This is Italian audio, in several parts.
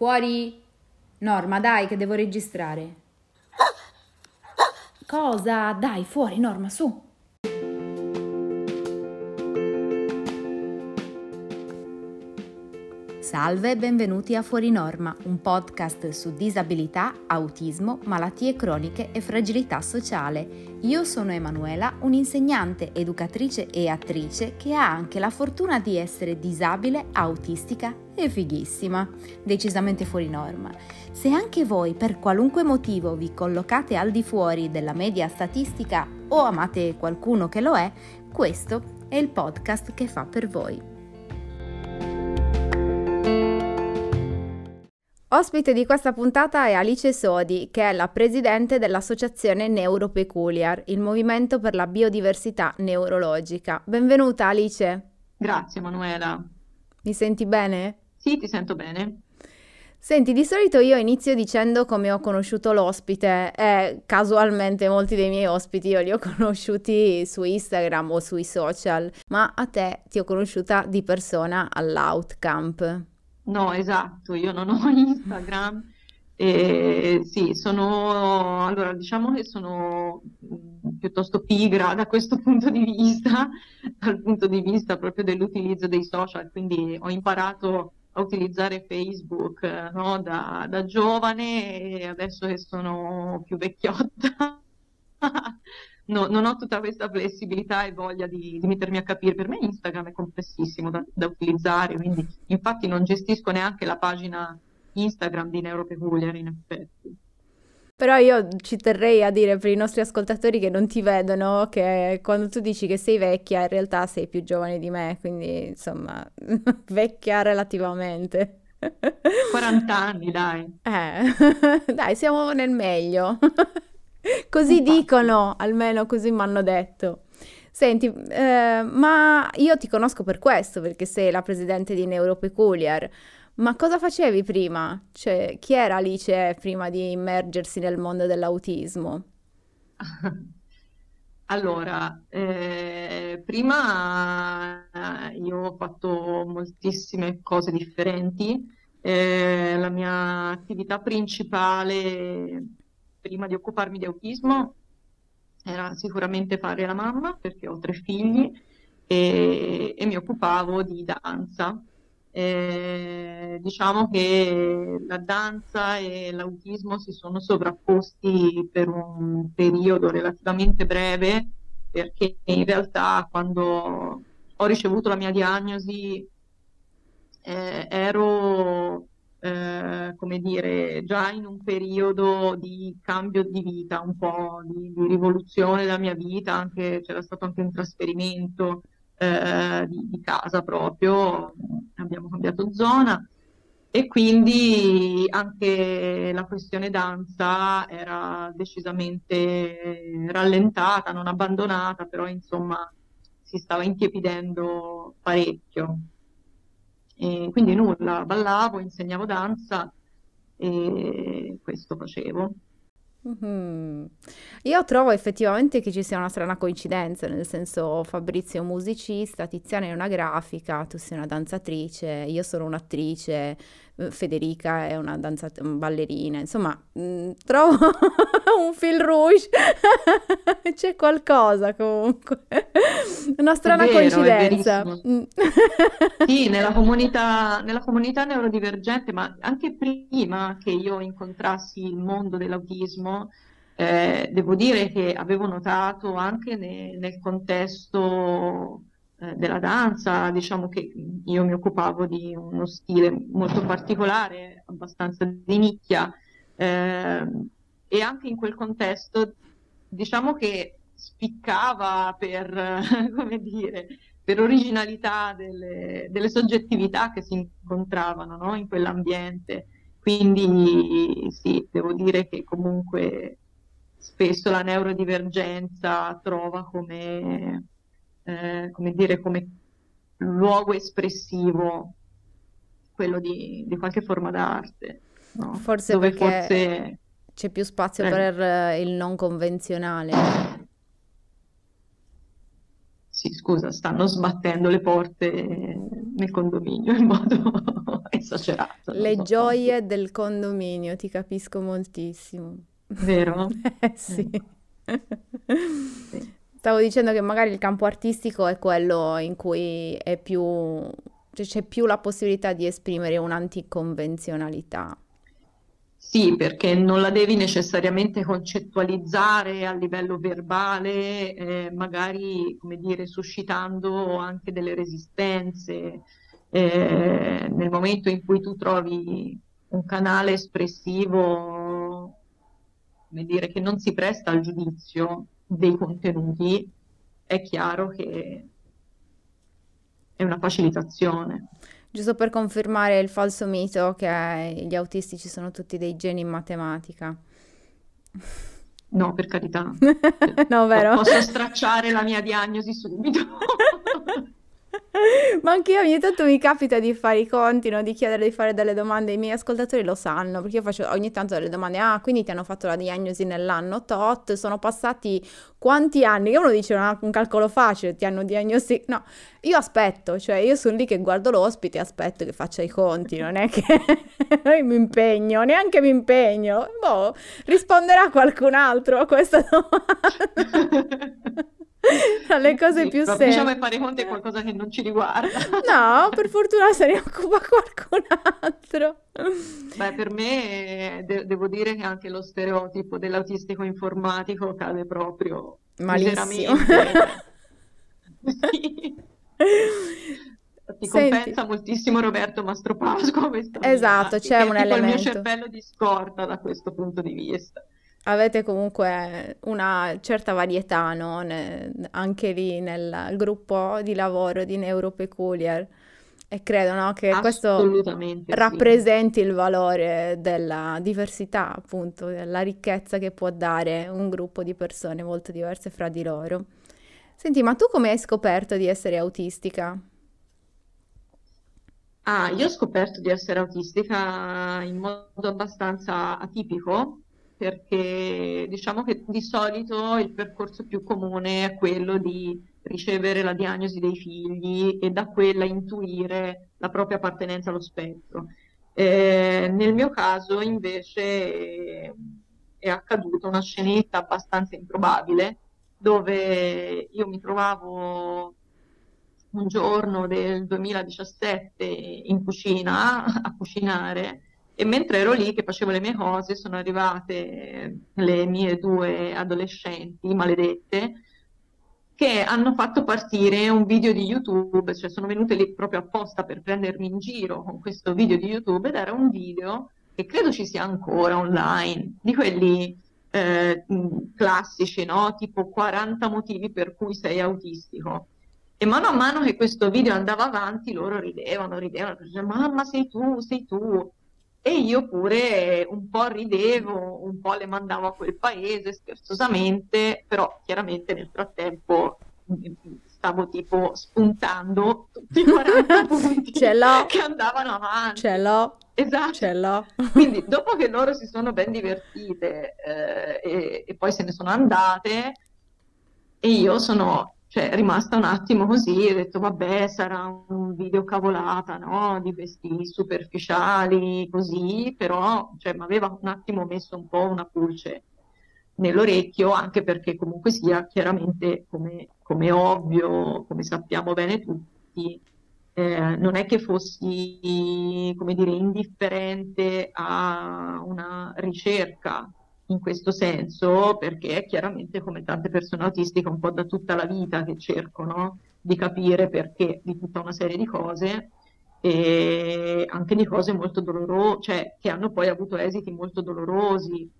Fuori! Norma, dai, che devo registrare. Cosa? Dai, fuori, Norma, su. Salve e benvenuti a Fuori Norma, un podcast su disabilità, autismo, malattie croniche e fragilità sociale. Io sono Emanuela, un'insegnante, educatrice e attrice che ha anche la fortuna di essere disabile, autistica e fighissima, decisamente fuori norma. Se anche voi per qualunque motivo vi collocate al di fuori della media statistica o amate qualcuno che lo è, questo è il podcast che fa per voi. Ospite di questa puntata è Alice Sodi, che è la presidente dell'associazione Neuropeculiar, il movimento per la biodiversità neurologica. Benvenuta Alice. Grazie Manuela. Mi senti bene? Sì, ti sento bene. Senti, di solito io inizio dicendo come ho conosciuto l'ospite e casualmente molti dei miei ospiti io li ho conosciuti su Instagram o sui social, ma a te ti ho conosciuta di persona all'Outcamp. No, esatto, io non ho Instagram. E sì, sono, allora diciamo che sono mm, piuttosto pigra da questo punto di vista, dal punto di vista proprio dell'utilizzo dei social, quindi ho imparato a utilizzare Facebook no, da, da giovane e adesso che sono più vecchiotta no, non ho tutta questa flessibilità e voglia di, di, mettermi a capire. Per me Instagram è complessissimo da, da, utilizzare, quindi infatti non gestisco neanche la pagina Instagram di Neuropeculiar in effetti. Però io ci terrei a dire per i nostri ascoltatori che non ti vedono che quando tu dici che sei vecchia in realtà sei più giovane di me, quindi insomma vecchia relativamente. 40 anni, dai. Eh, dai, siamo nel meglio. Così Infatti. dicono, almeno così mi hanno detto. Senti, eh, ma io ti conosco per questo, perché sei la presidente di Neuropeculiar. Ma cosa facevi prima? Cioè, chi era Alice prima di immergersi nel mondo dell'autismo? Allora, eh, prima eh, io ho fatto moltissime cose differenti. Eh, la mia attività principale prima di occuparmi di autismo era sicuramente fare la mamma perché ho tre figli e, e mi occupavo di danza. Eh, diciamo che la danza e l'autismo si sono sovrapposti per un periodo relativamente breve perché in realtà quando ho ricevuto la mia diagnosi eh, ero eh, come dire, già in un periodo di cambio di vita, un po' di, di rivoluzione della mia vita, anche, c'era stato anche un trasferimento eh, di, di, casa proprio, abbiamo cambiato zona e quindi anche la questione danza era decisamente rallentata, non abbandonata, però insomma si stava intiepidendo parecchio. E quindi nulla, ballavo, insegnavo danza e questo facevo. Mm-hmm. Io trovo effettivamente che ci sia una strana coincidenza, nel senso Fabrizio è un musicista, Tiziana è una grafica, tu sei una danzatrice, io sono un'attrice, Federica è una danzat- ballerina, insomma, mh, mm, trovo un fil rouge, c'è qualcosa comunque, una strana vero, coincidenza. Mm. sì, nella comunità, nella comunità neurodivergente, ma anche prima che io incontrassi il mondo dell'autismo, eh, devo dire che avevo notato anche ne, nel contesto eh, della danza, diciamo che io mi occupavo di uno stile molto particolare, abbastanza di nicchia, eh, e anche in quel contesto diciamo che spiccava per, come dire, per originalità delle, delle, soggettività che si incontravano no? in quell'ambiente. Quindi sì, devo dire che comunque spesso la neurodivergenza trova come eh, come dire, come luogo espressivo quello di, di qualche forma d'arte. No? Forse Dove perché forse... c'è più spazio eh. per eh, il non convenzionale. Sì, scusa, stanno sbattendo le porte nel condominio in modo esagerato. Le so gioie del condominio, ti capisco moltissimo. Vero? eh, sì. sì. Stavo dicendo che magari il campo artistico è quello in cui è più, cioè c'è più la possibilità di esprimere un'anticonvenzionalità. Sì, perché non la devi necessariamente concettualizzare a livello verbale, eh, magari, come dire, suscitando anche delle resistenze. Eh, nel momento in cui tu trovi un canale espressivo, come dire, che non si presta al giudizio dei contenuti, è chiaro che è una facilitazione. Giusto per confermare il falso mito che gli autistici sono tutti dei geni in matematica. No, per carità. no, vero? Posso stracciare la mia diagnosi subito. Ma anche io ogni tanto mi capita di fare i conti, no? di chiedere di fare delle domande, i miei ascoltatori lo sanno, perché io faccio ogni tanto delle domande, ah, quindi ti hanno fatto la diagnosi nell'anno tot, sono passati quanti anni? Che uno dice ah, un calcolo facile, ti hanno diagnosticato, no, io aspetto, cioè io sono lì che guardo l'ospite e aspetto che faccia i conti, non è che mi impegno, neanche mi impegno, boh, risponderà qualcun altro a questa domanda. le cose più semplici. Diciamo che fare conti è qualcosa che non ci riguarda. No, per fortuna se ne occupa qualcun altro. Beh, per me de- devo dire che anche lo stereotipo dell'autistico informatico cade proprio malissimo. sì. Ti compensa moltissimo Roberto Mastropasqua. Esatto, c'è un elemento. il mio cervello di scorta da questo punto di vista avete comunque una certa varietà, no? ne, anche lì nel gruppo di lavoro di Neuropeculiar. E credo no, che questo rappresenti sì. il valore della diversità, appunto, della ricchezza che può dare un gruppo di persone molto diverse fra di loro. Senti, ma tu come hai scoperto di essere autistica? Ah, io ho scoperto di essere autistica in modo abbastanza atipico, perché diciamo che di solito il percorso più comune è quello di ricevere la diagnosi dei figli e da quella intuire la propria appartenenza allo spettro. Eh, nel mio caso invece è accaduta una scenetta abbastanza improbabile dove io mi trovavo un giorno del 2017 in cucina a cucinare e mentre ero lì che facevo le mie cose, sono arrivate le mie due adolescenti maledette che hanno fatto partire un video di YouTube, cioè sono venute lì proprio apposta per prendermi in giro con questo video di YouTube ed era un video che credo ci sia ancora online, di quelli eh, classici, no? Tipo 40 motivi per cui sei autistico. E mano a mano che questo video andava avanti, loro ridevano, ridevano, dicevano, mamma sei tu, sei tu. E io pure un po' ridevo, un po' le mandavo a quel paese scherzosamente, però chiaramente nel frattempo stavo tipo spuntando tutti i 40 punti Ce l'ho. che andavano avanti. Ce l'ho. Esatto. Ce l'ho. Quindi dopo che loro si sono ben divertite eh, e, e poi se ne sono andate, e io sono cioè, rimasta un attimo così, ho detto vabbè sarà un video cavolata, no? Di vestiti superficiali, così, però cioè, mi aveva un attimo messo un po' una pulce nell'orecchio, anche perché comunque sia chiaramente come, come ovvio, come sappiamo bene tutti, eh, non è che fossi, come dire, indifferente a una ricerca in questo senso, perché chiaramente come tante persone autistiche un po' da tutta la vita che cercano di capire perché di tutta una serie di cose e anche di cose molto dolorose, cioè che hanno poi avuto esiti molto dolorosi.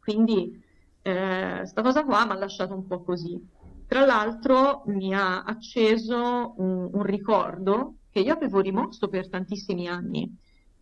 Quindi eh, sta cosa qua mi ha lasciato un po' così. Tra l'altro mi ha acceso un, un ricordo che io avevo rimosso per tantissimi anni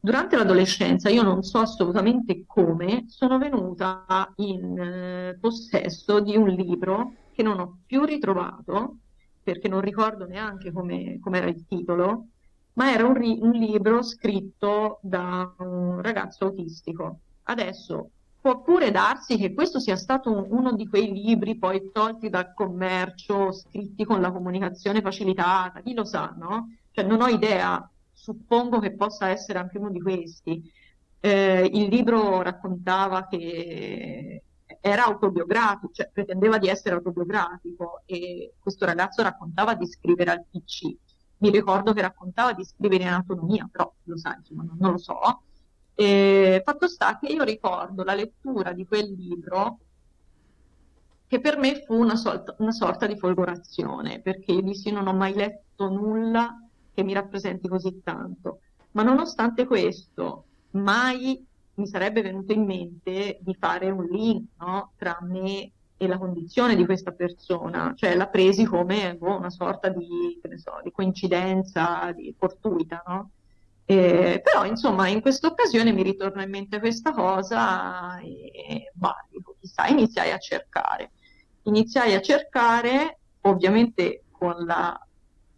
Durante l'adolescenza, io non so assolutamente come, sono venuta in eh, possesso di un libro che non ho più ritrovato, perché non ricordo neanche come era il titolo, ma era un, ri- un libro scritto da un ragazzo autistico. Adesso può pure darsi che questo sia stato un- uno di quei libri poi tolti dal commercio, scritti con la comunicazione facilitata, chi lo sa, no? Cioè non ho idea suppongo che possa essere anche uno di questi. Eh, il libro raccontava che era autobiografico, cioè pretendeva di essere autobiografico e questo ragazzo raccontava di scrivere al PC. Mi ricordo che raccontava di scrivere in anatomia, però lo sai, insomma, non, non lo so. E, fatto sta che io ricordo la lettura di quel libro che per me fu una, sorta, una sorta di folgorazione, perché io dissi non ho mai letto nulla che mi rappresenti così tanto. Ma nonostante questo, mai mi sarebbe venuto in mente di fare un link no, tra me e la condizione di questa persona, cioè l'ha presi come boh, una sorta di, so, di, coincidenza, di fortuita, no? Eh, però insomma in questa occasione mi ritorna in mente questa cosa e bah, chissà, iniziai a cercare. Iniziai a cercare ovviamente con la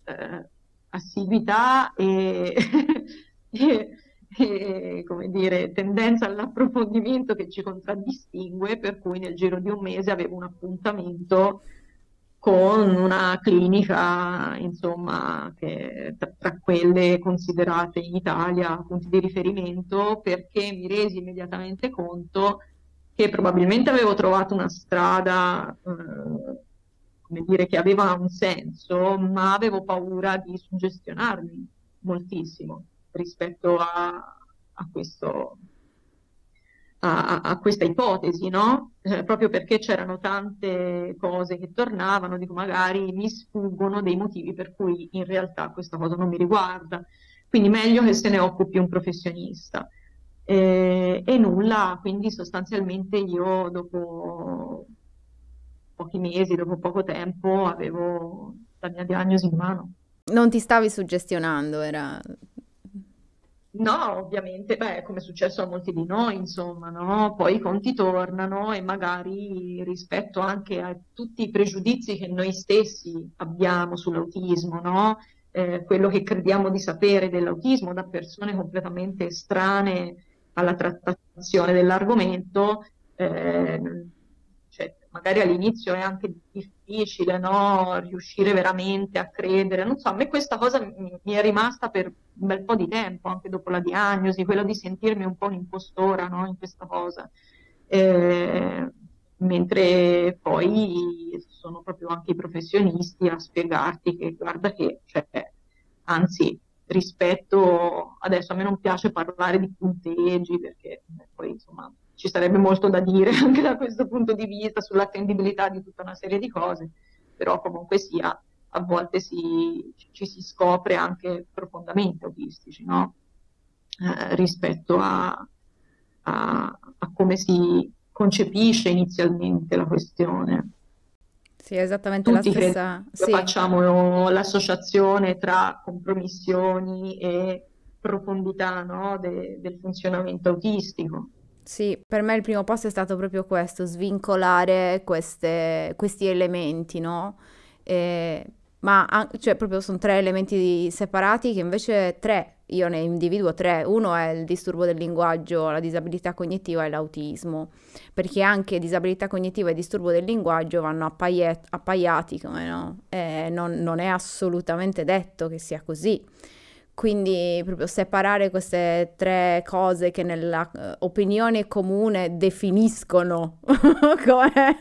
eh, assiduità e, e, e, come dire, tendenza all'approfondimento che ci contraddistingue, per cui nel giro di un mese avevo un appuntamento con una clinica, insomma, che, tra, tra, quelle considerate in Italia punti di riferimento, perché mi resi immediatamente conto che probabilmente avevo trovato una strada, eh, come dire, che aveva un senso, ma avevo paura di suggestionarmi moltissimo rispetto a, a questo, a, a, questa ipotesi, no? Eh, proprio perché c'erano tante cose che tornavano, dico magari mi sfuggono dei motivi per cui in realtà questa cosa non mi riguarda, quindi meglio che se ne occupi un professionista. Eh, e nulla, quindi sostanzialmente io dopo pochi mesi, dopo poco tempo, avevo la mia diagnosi in mano. Non ti stavi suggestionando, era No, ovviamente, beh, come è successo a molti di noi, insomma, no? Poi i conti tornano e magari rispetto anche a tutti i pregiudizi che noi stessi abbiamo sull'autismo, no? Eh, quello che crediamo di sapere dell'autismo da persone completamente estranee alla trattazione dell'argomento, eh, magari all'inizio è anche difficile no? riuscire veramente a credere. Non so, a me questa cosa mi, è rimasta per un bel po' di tempo, anche dopo la diagnosi, quello di sentirmi un po' un'impostora no? in questa cosa. Eh, mentre poi sono proprio anche i professionisti a spiegarti che guarda che, cioè, anzi, rispetto adesso a me non piace parlare di punteggi perché poi insomma ci sarebbe molto da dire anche da questo punto di vista sull'attendibilità di tutta una serie di cose, però comunque sia a volte si, ci si scopre anche profondamente autistici, no? eh, rispetto a, a, a come si concepisce inizialmente la questione. Sì, esattamente Tutti la stessa. Sì. Facciamo l'associazione tra compromissioni e profondità no, de, del funzionamento autistico. Sì, per me il primo passo è stato proprio questo, svincolare queste, questi elementi, no? E, ma cioè, proprio sono tre elementi separati che invece tre, io ne individuo tre. Uno è il disturbo del linguaggio, la disabilità cognitiva e l'autismo, perché anche disabilità cognitiva e disturbo del linguaggio vanno appaiet- appaiati, come no? E non, non è assolutamente detto che sia così. Quindi proprio separare queste tre cose che nella uh, opinione comune definiscono come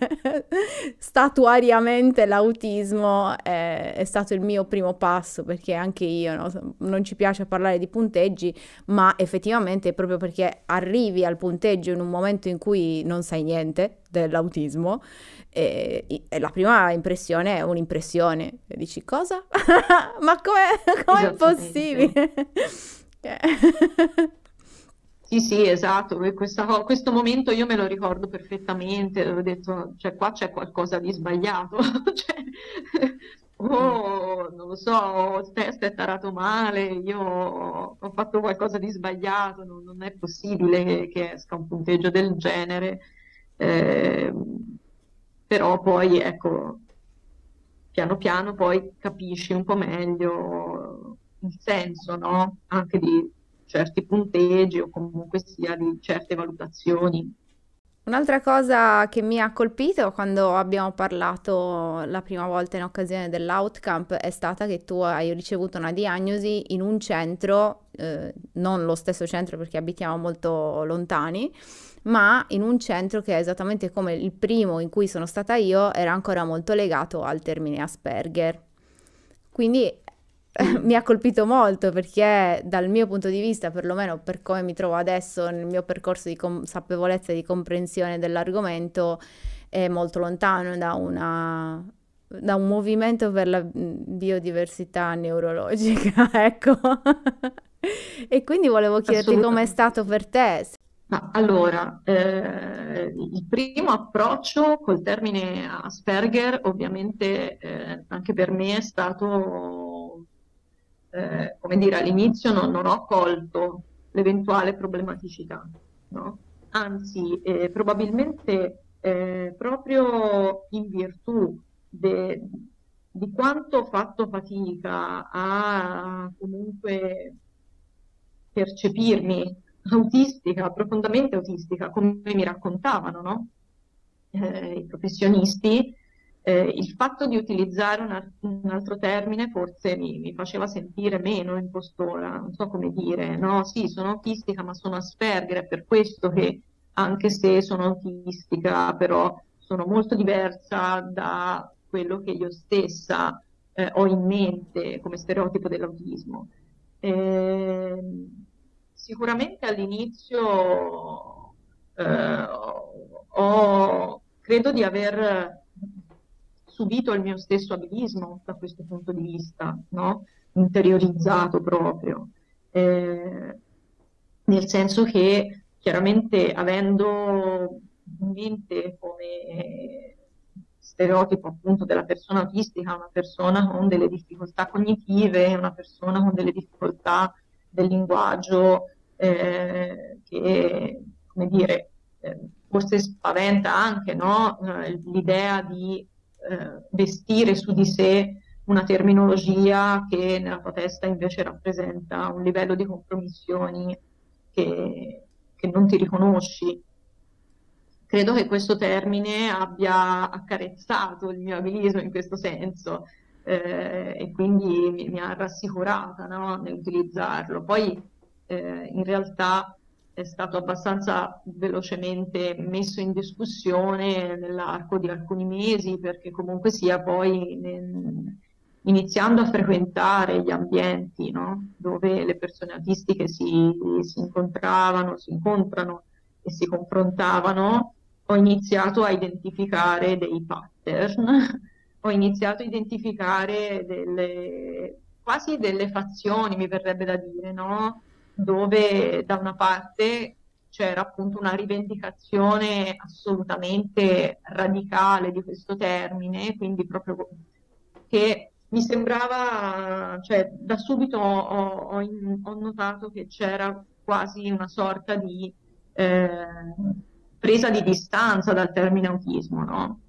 statuariamente l'autismo è, è, stato il mio primo passo perché anche io no, non ci piace parlare di punteggi, ma effettivamente proprio perché arrivi al punteggio in un momento in cui non sai niente dell'autismo e, e, la prima impressione è un'impressione. E dici cosa? Ma come è possibile? Sì, sì, esatto, Questa, questo momento io me lo ricordo perfettamente, ho detto, cioè qua c'è qualcosa di sbagliato, cioè, oh, non lo so, il test è tarato male, io ho fatto qualcosa di sbagliato, non, non è possibile che, che, esca un punteggio del genere. Eh, però poi ecco, piano piano poi capisci un po' meglio il senso, no? Anche di certi punteggi o comunque sia di certe valutazioni. Un'altra cosa che mi ha colpito quando abbiamo parlato la prima volta in occasione dell'Outcamp è stata che tu hai ricevuto una diagnosi in un centro, eh, non lo stesso centro perché abitiamo molto lontani, ma in un centro che è esattamente come il primo in cui sono stata io, era ancora molto legato al termine Asperger. Quindi mi ha colpito molto perché dal mio punto di vista, perlomeno per come mi trovo adesso nel mio percorso di consapevolezza e di comprensione dell'argomento, è molto lontano da, una, da un movimento per la biodiversità neurologica, ecco. e quindi volevo chiederti com'è stato per te. Ma allora, eh, il primo approccio col termine Asperger, ovviamente eh, anche per me è stato eh, come dire, all'inizio non, non, ho colto l'eventuale problematicità, no? Anzi, eh, probabilmente eh, proprio in virtù de, di quanto ho fatto fatica a comunque percepirmi autistica, profondamente autistica, come mi raccontavano no? Eh, i professionisti, eh, il fatto di utilizzare un, un altro termine forse mi, mi, faceva sentire meno impostora, non so come dire, no? Sì, sono autistica, ma sono Asperger, è per questo che anche se sono autistica, però sono molto diversa da quello che io stessa eh, ho in mente come stereotipo dell'autismo. Eh, sicuramente all'inizio eh, ho, credo di aver subito il mio stesso abilismo da questo punto di vista, no? interiorizzato proprio, eh, nel senso che chiaramente avendo in mente come stereotipo appunto della persona autistica, una persona con delle difficoltà cognitive, una persona con delle difficoltà del linguaggio eh, che, come dire, eh, forse spaventa anche no? Eh, l'idea di eh, vestire su di sé una terminologia che nella tua testa invece rappresenta un livello di compromissioni che, che non ti riconosci. Credo che questo termine abbia accarezzato il mio abilismo in questo senso eh, e quindi mi, mi ha rassicurata no, nell'utilizzarlo. Poi eh, in realtà è stato abbastanza velocemente messo in discussione nell'arco di alcuni mesi perché comunque sia poi nel, iniziando a frequentare gli ambienti no? dove le persone autistiche si, si, incontravano, si incontrano e si confrontavano, ho iniziato a identificare dei pattern, ho iniziato a identificare delle, quasi delle fazioni, mi verrebbe da dire, no? Dove da una parte c'era appunto una rivendicazione assolutamente radicale di questo termine, quindi proprio che mi sembrava, cioè da subito ho, ho, ho notato che c'era quasi una sorta di eh, presa di distanza dal termine autismo, no?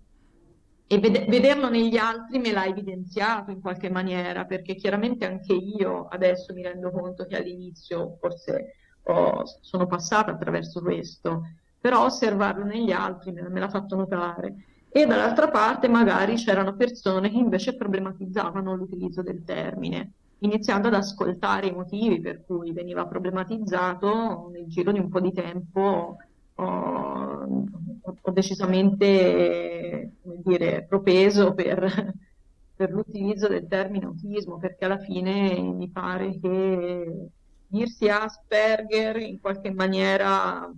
E ved- vederlo negli altri me l'ha evidenziato in qualche maniera, perché chiaramente anche io adesso mi rendo conto che all'inizio forse ho, sono passata attraverso questo, però osservarlo negli altri me, me l'ha fatto notare. E dall'altra parte magari c'erano persone che invece problematizzavano l'utilizzo del termine, iniziando ad ascoltare i motivi per cui veniva problematizzato nel giro di un po' di tempo ho decisamente dire, propeso per, per l'utilizzo del termine autismo, perché alla fine mi pare che dirsi Asperger in qualche maniera,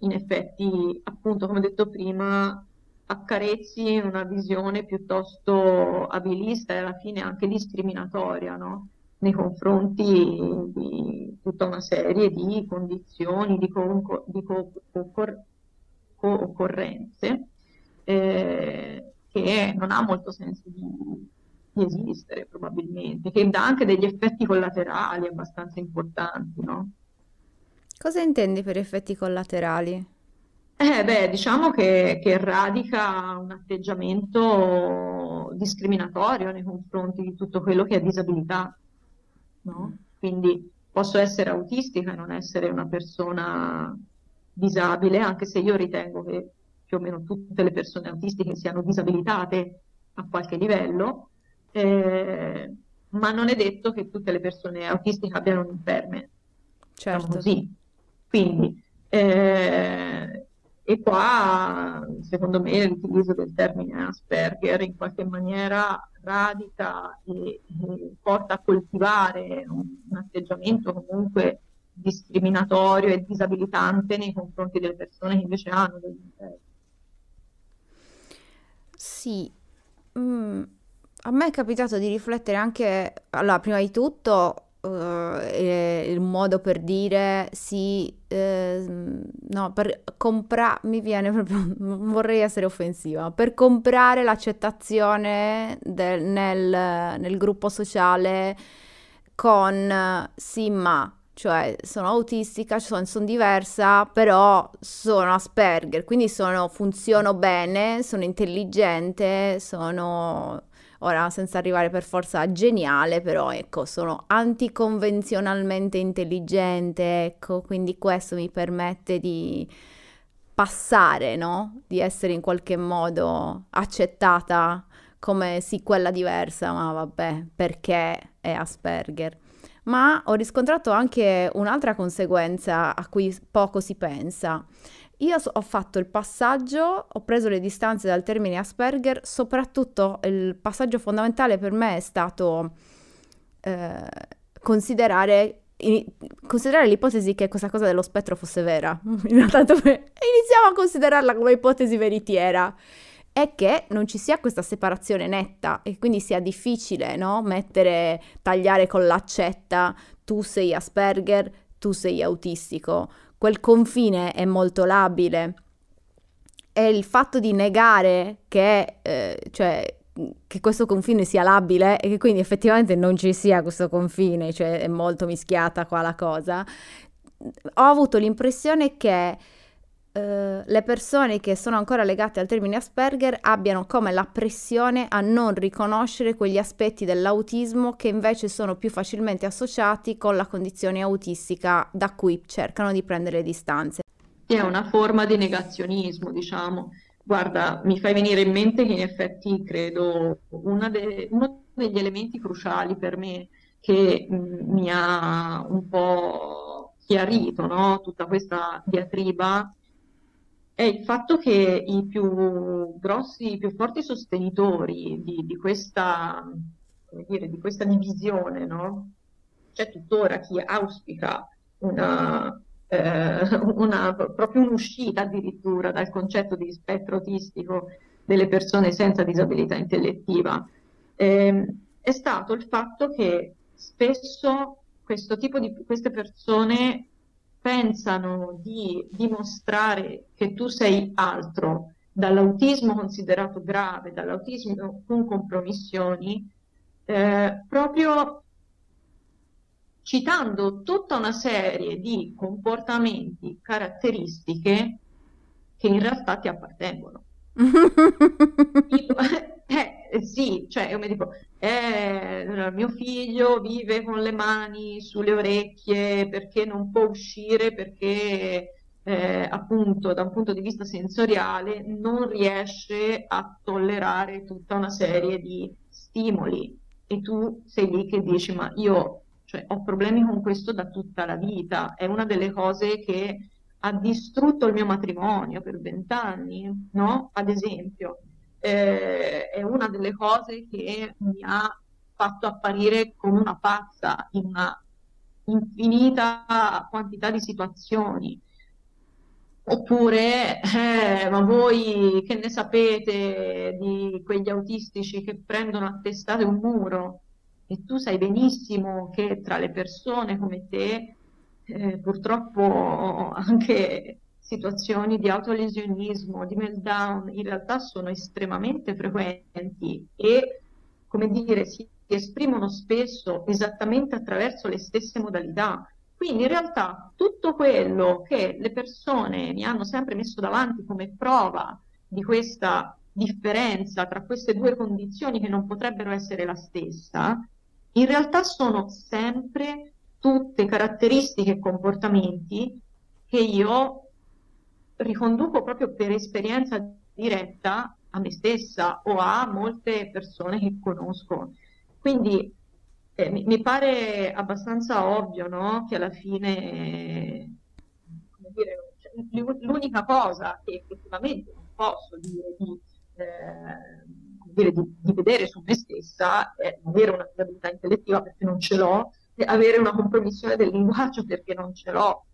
in effetti, appunto, come detto prima, accarezzi una visione piuttosto abilista e alla fine anche discriminatoria, no? nei confronti di tutta una serie di condizioni, di, co- di co- co- co-occorrenze eh, che non ha molto senso di, di, esistere probabilmente, che dà anche degli effetti collaterali abbastanza importanti, no? Cosa intendi per effetti collaterali? Eh, beh, diciamo che, che radica un atteggiamento discriminatorio nei confronti di tutto quello che è disabilità no? Quindi posso essere autistica e non essere una persona disabile, anche se io ritengo che più o meno tutte le persone autistiche siano disabilitate a qualche livello, eh, ma non è detto che tutte le persone autistiche abbiano un impairment. Certo. Diciamo così. Quindi, eh, e qua, secondo me, l'utilizzo del termine Asperger in qualche maniera radica e, e porta a coltivare un, un, atteggiamento comunque discriminatorio e disabilitante nei confronti delle persone che invece hanno degli interessi. Sì, mm, a me è capitato di riflettere anche, allora, prima di tutto uh, il modo per dire sì, eh, no, per comprare, mi viene proprio, vorrei essere offensiva, per comprare l'accettazione del, nel, nel gruppo sociale con sì ma, cioè sono autistica, sono, sono, diversa, però sono Asperger, quindi sono, funziono bene, sono intelligente, sono Ora, senza arrivare per forza a geniale, però ecco, sono anticonvenzionalmente intelligente, ecco, quindi questo mi permette di passare, no? Di essere in qualche modo accettata come sì, quella diversa, ma vabbè, perché è Asperger. Ma ho riscontrato anche un'altra conseguenza a cui poco si pensa io ho fatto il passaggio, ho preso le distanze dal termine Asperger, soprattutto il passaggio fondamentale per me è stato eh, considerare, considerare l'ipotesi che questa cosa dello spettro fosse vera. Intanto iniziamo a considerarla come ipotesi veritiera è che non ci sia questa separazione netta e quindi sia difficile, no? Mettere, tagliare con l'accetta tu sei Asperger, tu sei autistico quel confine è molto labile e il fatto di negare che, eh, cioè, che questo confine sia labile e che quindi effettivamente non ci sia questo confine, cioè è molto mischiata qua la cosa, ho avuto l'impressione che Uh, le persone che sono ancora legate al termine Asperger abbiano come la pressione a non riconoscere quegli aspetti dell'autismo che invece sono più facilmente associati con la condizione autistica da cui cercano di prendere distanze. È una forma di negazionismo, diciamo. Guarda, mi fai venire in mente che in effetti credo de- uno degli elementi cruciali per me che mi ha un po' chiarito no? tutta questa diatriba è il fatto che i più grossi, i più forti sostenitori di, di questa, dire, di questa divisione, no? C'è tuttora chi auspica una, eh, una, proprio un'uscita addirittura dal concetto di spettro autistico delle persone senza disabilità intellettiva, eh, è stato il fatto che spesso tipo di queste persone pensano di dimostrare che tu sei altro dall'autismo considerato grave, dall'autismo con compromissioni, eh, proprio citando tutta una serie di comportamenti, caratteristiche che in realtà ti appartengono. eh, sì, cioè io mi dico, eh, mio figlio vive con le mani sulle orecchie perché non può uscire, perché eh, appunto da un punto di vista sensoriale non riesce a tollerare tutta una serie di stimoli. E tu sei lì che dici ma io cioè, ho problemi con questo da tutta la vita, è una delle cose che ha distrutto il mio matrimonio per vent'anni, no? Ad esempio eh, è una delle cose che mi ha fatto apparire come una pazza in una infinita quantità di situazioni. Oppure, eh, ma voi che ne sapete di quegli autistici che prendono a testate un muro? E tu sai benissimo che tra le persone come te, eh, purtroppo anche situazioni di autolesionismo, di meltdown, in realtà sono estremamente frequenti e, come dire, si esprimono spesso esattamente attraverso le stesse modalità. Quindi in realtà tutto quello che le persone mi hanno sempre messo davanti come prova di questa differenza tra queste due condizioni che non potrebbero essere la stessa, in realtà sono sempre tutte caratteristiche e comportamenti che io riconduco proprio per esperienza diretta a me stessa o a molte persone che conosco. Quindi eh, mi, mi, pare abbastanza ovvio no? che alla fine dire, cioè, l'unica cosa che effettivamente non posso dire di, eh, dire di, di, vedere su me stessa è avere una disabilità intellettiva perché non ce l'ho, avere una compromissione del linguaggio perché non ce l'ho.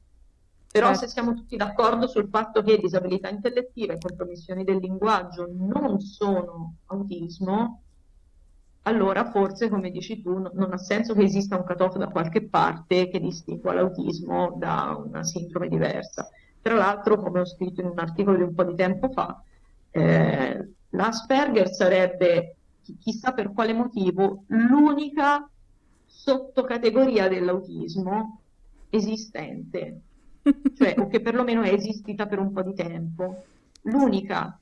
Però certo. se siamo tutti d'accordo sul fatto che disabilità intellettiva e compromissioni del linguaggio non sono autismo, allora forse, come dici tu, non ha senso che esista un cutoff da qualche parte che distingua l'autismo da una sindrome diversa. Tra l'altro, come ho scritto in un articolo di un po' di tempo fa, eh, l'Asperger sarebbe, chissà per quale motivo, l'unica sottocategoria dell'autismo esistente, cioè, o che perlomeno è esistita per un po' di tempo. L'unica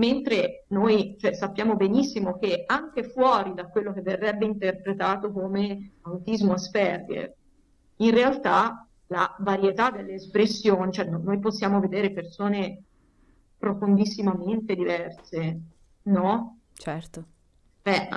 mentre noi cioè, sappiamo benissimo che anche fuori da quello che verrebbe interpretato come autismo Asperger, in realtà la varietà delle espressioni, cioè noi possiamo vedere persone profondissimamente diverse, no? Certo. Beh,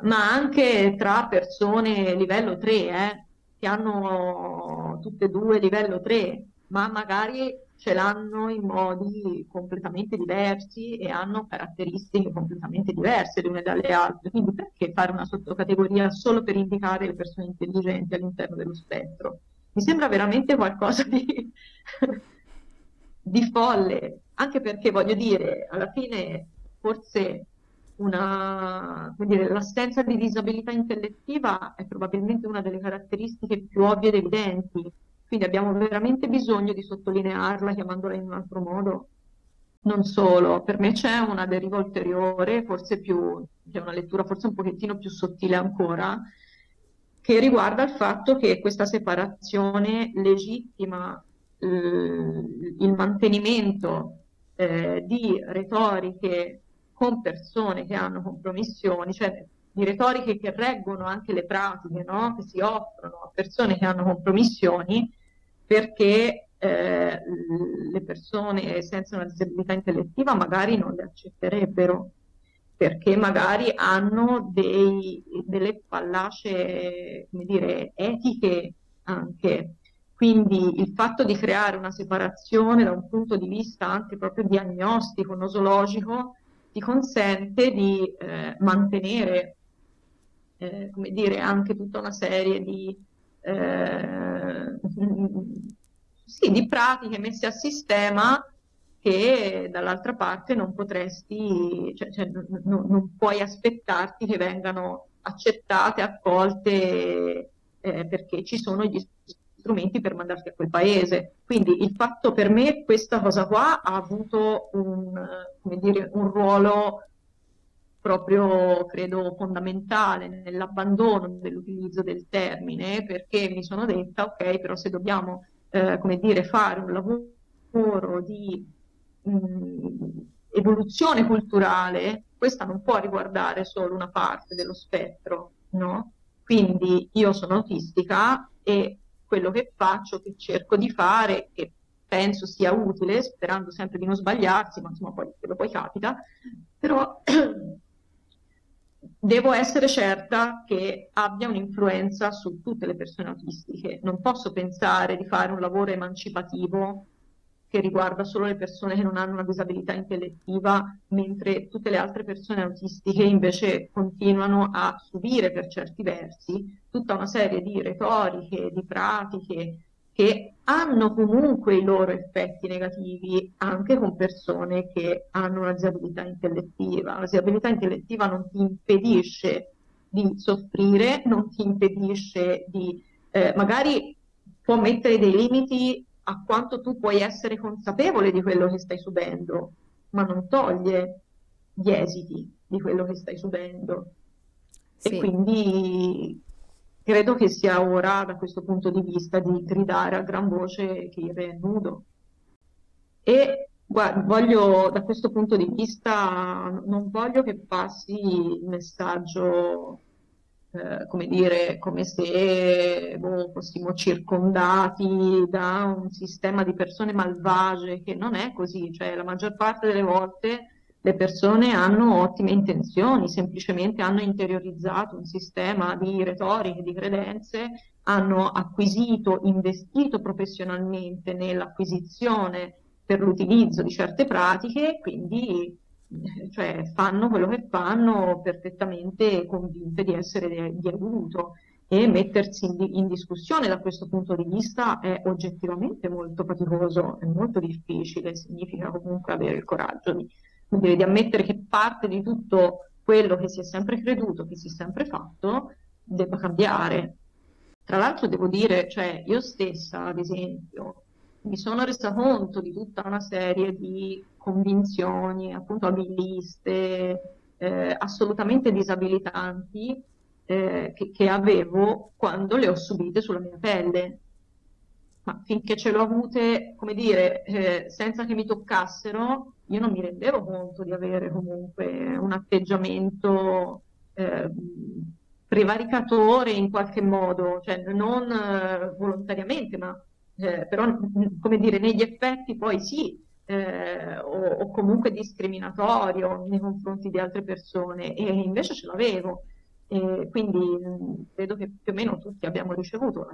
ma anche tra persone livello 3, eh, che hanno tutte e due livello 3, ma magari ce l'hanno in modi completamente diversi e hanno caratteristiche completamente diverse le une dalle altre. Quindi perché fare una sottocategoria solo per indicare le persone intelligenti all'interno dello spettro? Mi sembra veramente qualcosa di, di folle, anche perché voglio dire, alla fine forse una, dire, l'assenza di disabilità intellettiva è probabilmente una delle caratteristiche più ovvie ed evidenti quindi abbiamo veramente bisogno di sottolinearla chiamandola in un altro modo. Non solo, per me c'è una deriva ulteriore, forse più, c'è una lettura forse un pochettino più sottile ancora, che riguarda il fatto che questa separazione legittima eh, il mantenimento eh, di retoriche con persone che hanno compromissioni, cioè di retoriche che reggono anche le pratiche no? che si offrono a persone che hanno compromissioni, perché eh, le persone senza una disabilità intellettiva magari non le accetterebbero, perché magari hanno dei, delle fallacie, come dire, etiche anche. Quindi il fatto di creare una separazione da un punto di vista anche proprio diagnostico, nosologico, ti consente di eh, mantenere, eh, come dire, anche tutta una serie di eh, sì, di pratiche messe a sistema che dall'altra parte non potresti, cioè, cioè, non, non puoi aspettarti che vengano accettate, accolte, eh, perché ci sono gli strumenti per mandarti a quel paese. Quindi il fatto per me, questa cosa qua ha avuto un, dire, un ruolo proprio credo fondamentale nell'abbandono dell'utilizzo del termine perché mi sono detta ok però se dobbiamo eh, come dire fare un lavoro di mh, evoluzione culturale questa non può riguardare solo una parte dello spettro no? quindi io sono autistica e quello che faccio che cerco di fare che penso sia utile sperando sempre di non sbagliarsi ma insomma poi, poi capita però devo essere certa che abbia un'influenza su tutte le persone autistiche. Non posso pensare di fare un lavoro emancipativo che riguarda solo le persone che non hanno una disabilità intellettiva, mentre tutte le altre persone autistiche invece continuano a subire per certi versi tutta una serie di retoriche, di pratiche, che hanno comunque i loro effetti negativi anche con persone che hanno una disabilità intellettiva. La disabilità intellettiva non ti impedisce di soffrire, non ti impedisce di, eh, magari può mettere dei limiti a quanto tu puoi essere consapevole di quello che stai subendo, ma non toglie gli esiti di quello che stai subendo. Sì. E quindi credo che sia ora, da questo punto di vista, di gridare a gran voce che il re è nudo. E guarda, voglio, da questo punto di vista, non voglio che passi il messaggio eh, come dire, come se boh, fossimo circondati da un sistema di persone malvagie, che non è così, cioè la maggior parte delle volte le persone hanno ottime intenzioni, semplicemente hanno interiorizzato un sistema di retoriche, di credenze, hanno acquisito, investito professionalmente nell'acquisizione per l'utilizzo di certe pratiche, quindi cioè, fanno quello che fanno perfettamente convinte di essere di aiuto e mettersi in, in, discussione da questo punto di vista è oggettivamente molto faticoso, è molto difficile, significa comunque avere il coraggio di, di ammettere che parte di tutto quello che si è sempre creduto, che si è sempre fatto, debba cambiare. Tra l'altro devo dire, cioè io stessa, ad esempio, mi sono resa conto di tutta una serie di convinzioni, appunto abiliste, eh, assolutamente disabilitanti eh, che, che, avevo quando le ho subite sulla mia pelle. Ma finché ce l'ho avute, come dire, eh, senza che mi toccassero, io non mi rendevo conto di avere comunque un atteggiamento eh, prevaricatore in qualche modo, cioè non eh, volontariamente, ma eh, però come dire, negli effetti poi sì, eh, o, o, comunque discriminatorio nei confronti di altre persone e invece ce l'avevo. E quindi mh, credo che più o meno tutti abbiamo ricevuto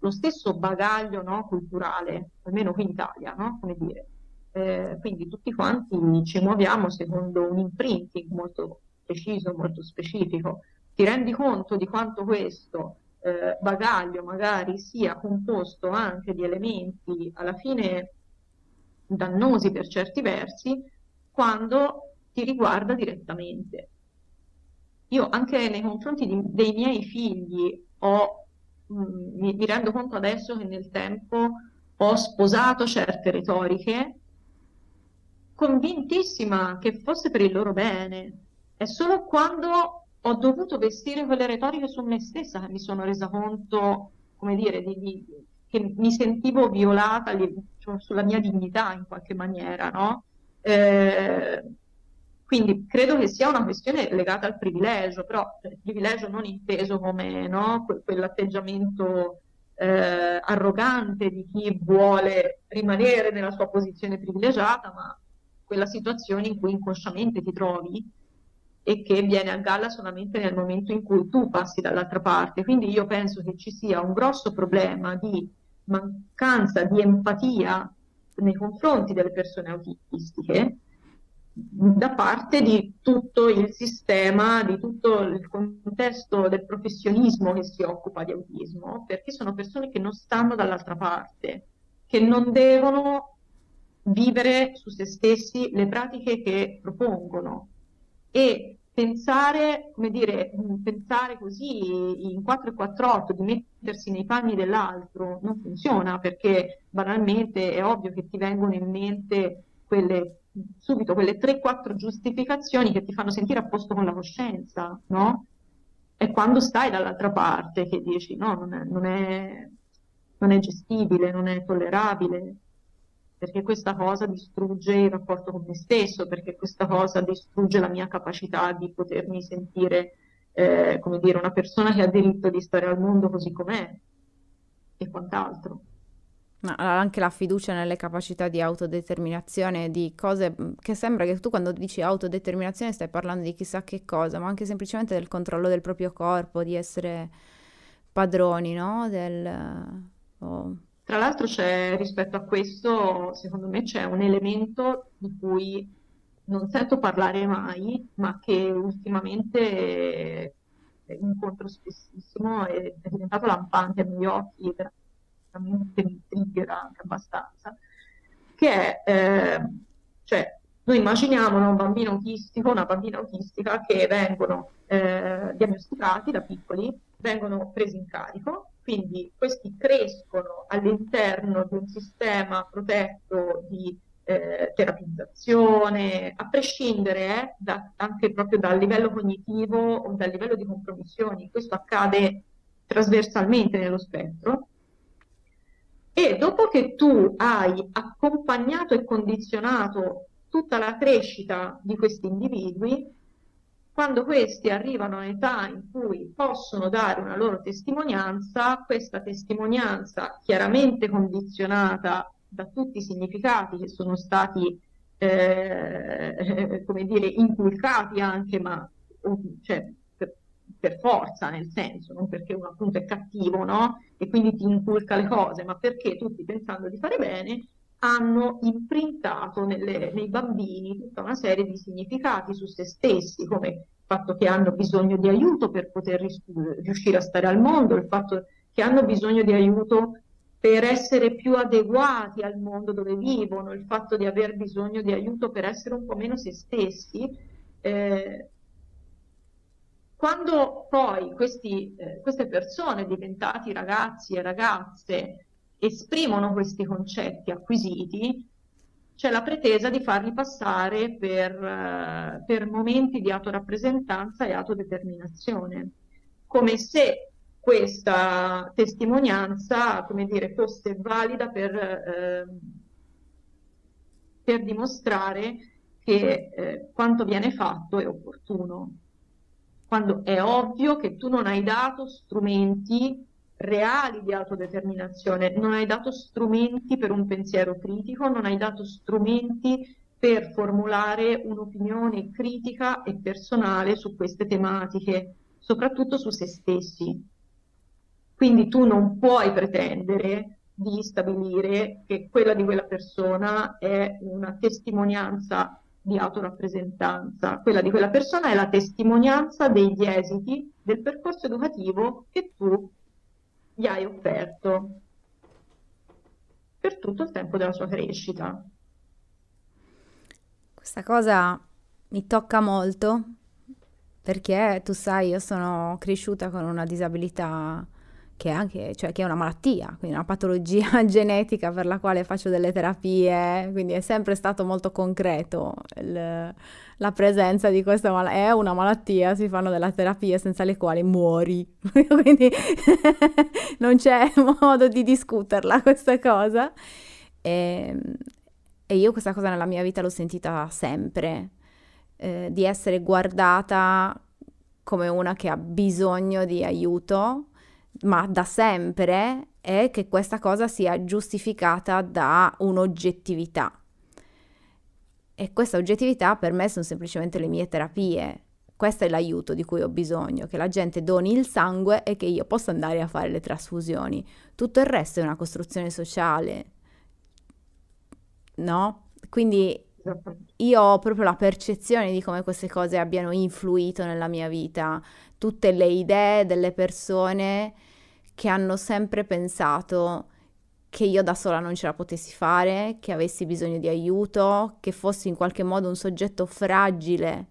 lo stesso bagaglio no, culturale, almeno qui in Italia, no? come dire. Eh, quindi tutti quanti ci muoviamo secondo un imprinting molto preciso, molto specifico. Ti rendi conto di quanto questo eh, bagaglio magari sia composto anche di elementi alla fine dannosi per certi versi quando ti riguarda direttamente. Io anche nei confronti di, dei miei figli ho, mh, mm, mi, mi rendo conto adesso che nel tempo ho sposato certe retoriche convintissima che fosse per il loro bene. È solo quando ho dovuto vestire quelle retoriche su me stessa mi sono resa conto, come dire, di, di, che mi sentivo violata li, cioè, sulla mia dignità in qualche maniera, no? Eh, quindi credo che sia una questione legata al privilegio, però il privilegio non inteso come no, que- quell'atteggiamento eh, arrogante di chi vuole rimanere nella sua posizione privilegiata, ma quella situazione in cui inconsciamente ti trovi e che viene a galla solamente nel momento in cui tu passi dall'altra parte. Quindi io penso che ci sia un grosso problema di mancanza di empatia nei confronti delle persone autistiche da parte di tutto il sistema, di tutto il contesto del professionismo che si occupa di autismo, perché sono persone che non stanno dall'altra parte, che non devono vivere su se stessi le pratiche che propongono e pensare, come dire, pensare così in 4 e 4 8 di mettersi nei panni dell'altro non funziona perché banalmente è ovvio che ti vengono in mente quelle, subito quelle 3-4 giustificazioni che ti fanno sentire a posto con la coscienza, no? È quando stai dall'altra parte che dici no, non è, non è, non è gestibile, non è tollerabile, perché questa cosa distrugge il rapporto con me stesso, perché questa cosa distrugge la mia capacità di potermi sentire, eh, come dire, una persona che ha diritto di stare al mondo così com'è e quant'altro. Ma anche la fiducia nelle capacità di autodeterminazione, di cose che sembra che tu quando dici autodeterminazione stai parlando di chissà che cosa, ma anche semplicemente del controllo del proprio corpo, di essere padroni, no? Del, oh tra l'altro c'è rispetto a questo, secondo me c'è un elemento di cui non sento parlare mai, ma che ultimamente incontro spessissimo e è diventato lampante ai miei occhi, veramente mi triggera anche abbastanza, che è, eh, cioè, noi immaginiamo un bambino autistico, una bambina autistica che vengono eh, diagnosticati da piccoli, vengono presi in carico quindi questi crescono all'interno di un sistema protetto di eh, terapizzazione, a prescindere eh, da, anche proprio dal livello cognitivo o dal livello di compromissioni. Questo accade trasversalmente nello spettro. E dopo che tu hai accompagnato e condizionato tutta la crescita di questi individui, quando questi arrivano a un'età in cui possono dare una loro testimonianza, questa testimonianza chiaramente condizionata da tutti i significati che sono stati, eh, come dire, inculcati anche, ma cioè, per, forza, nel senso, non perché uno appunto è cattivo, no? E quindi ti inculca le cose, ma perché tutti pensando di fare bene hanno imprintato nelle, nei bambini tutta una serie di significati su se stessi, come il fatto che hanno bisogno di aiuto per poter riuscire a stare al mondo, il fatto che hanno bisogno di aiuto per essere più adeguati al mondo dove vivono, il fatto di aver bisogno di aiuto per essere un po' meno se stessi. Eh, quando poi questi, eh, queste persone, diventati ragazzi e ragazze, esprimono questi concetti acquisiti, c'è la pretesa di farli passare per, uh, per momenti di autorappresentanza e autodeterminazione, come se questa testimonianza, come dire, fosse valida per, eh, per dimostrare che eh, quanto viene fatto è opportuno, quando è ovvio che tu non hai dato strumenti reali di autodeterminazione, non hai dato strumenti per un pensiero critico, non hai dato strumenti per formulare un'opinione critica e personale su queste tematiche, soprattutto su se stessi. Quindi tu non puoi pretendere di stabilire che quella di quella persona è una testimonianza di autorappresentanza. Quella di quella persona è la testimonianza degli esiti del percorso educativo che tu gli hai offerto per tutto il tempo della sua crescita. Questa cosa mi tocca molto perché tu sai, io sono cresciuta con una disabilità che è, anche, cioè, che è una malattia, quindi una patologia genetica per la quale faccio delle terapie, quindi è sempre stato molto concreto il, la presenza di questa malattia. È una malattia, si fanno delle terapie senza le quali muori, quindi non c'è modo di discuterla questa cosa. E, ehm, e, io questa cosa nella mia vita l'ho sentita sempre, eh, di essere guardata come una che ha bisogno di aiuto ma da sempre è che questa cosa sia giustificata da un'oggettività. E questa oggettività per me sono semplicemente le mie terapie. Questo è l'aiuto di cui ho bisogno, che la gente doni il sangue e che io possa andare a fare le trasfusioni. Tutto il resto è una costruzione sociale. No? Quindi io ho proprio la percezione di come queste cose abbiano influito nella mia vita, tutte le idee delle persone che hanno sempre pensato che io da sola non ce la potessi fare, che avessi bisogno di aiuto, che fossi in qualche modo un soggetto fragile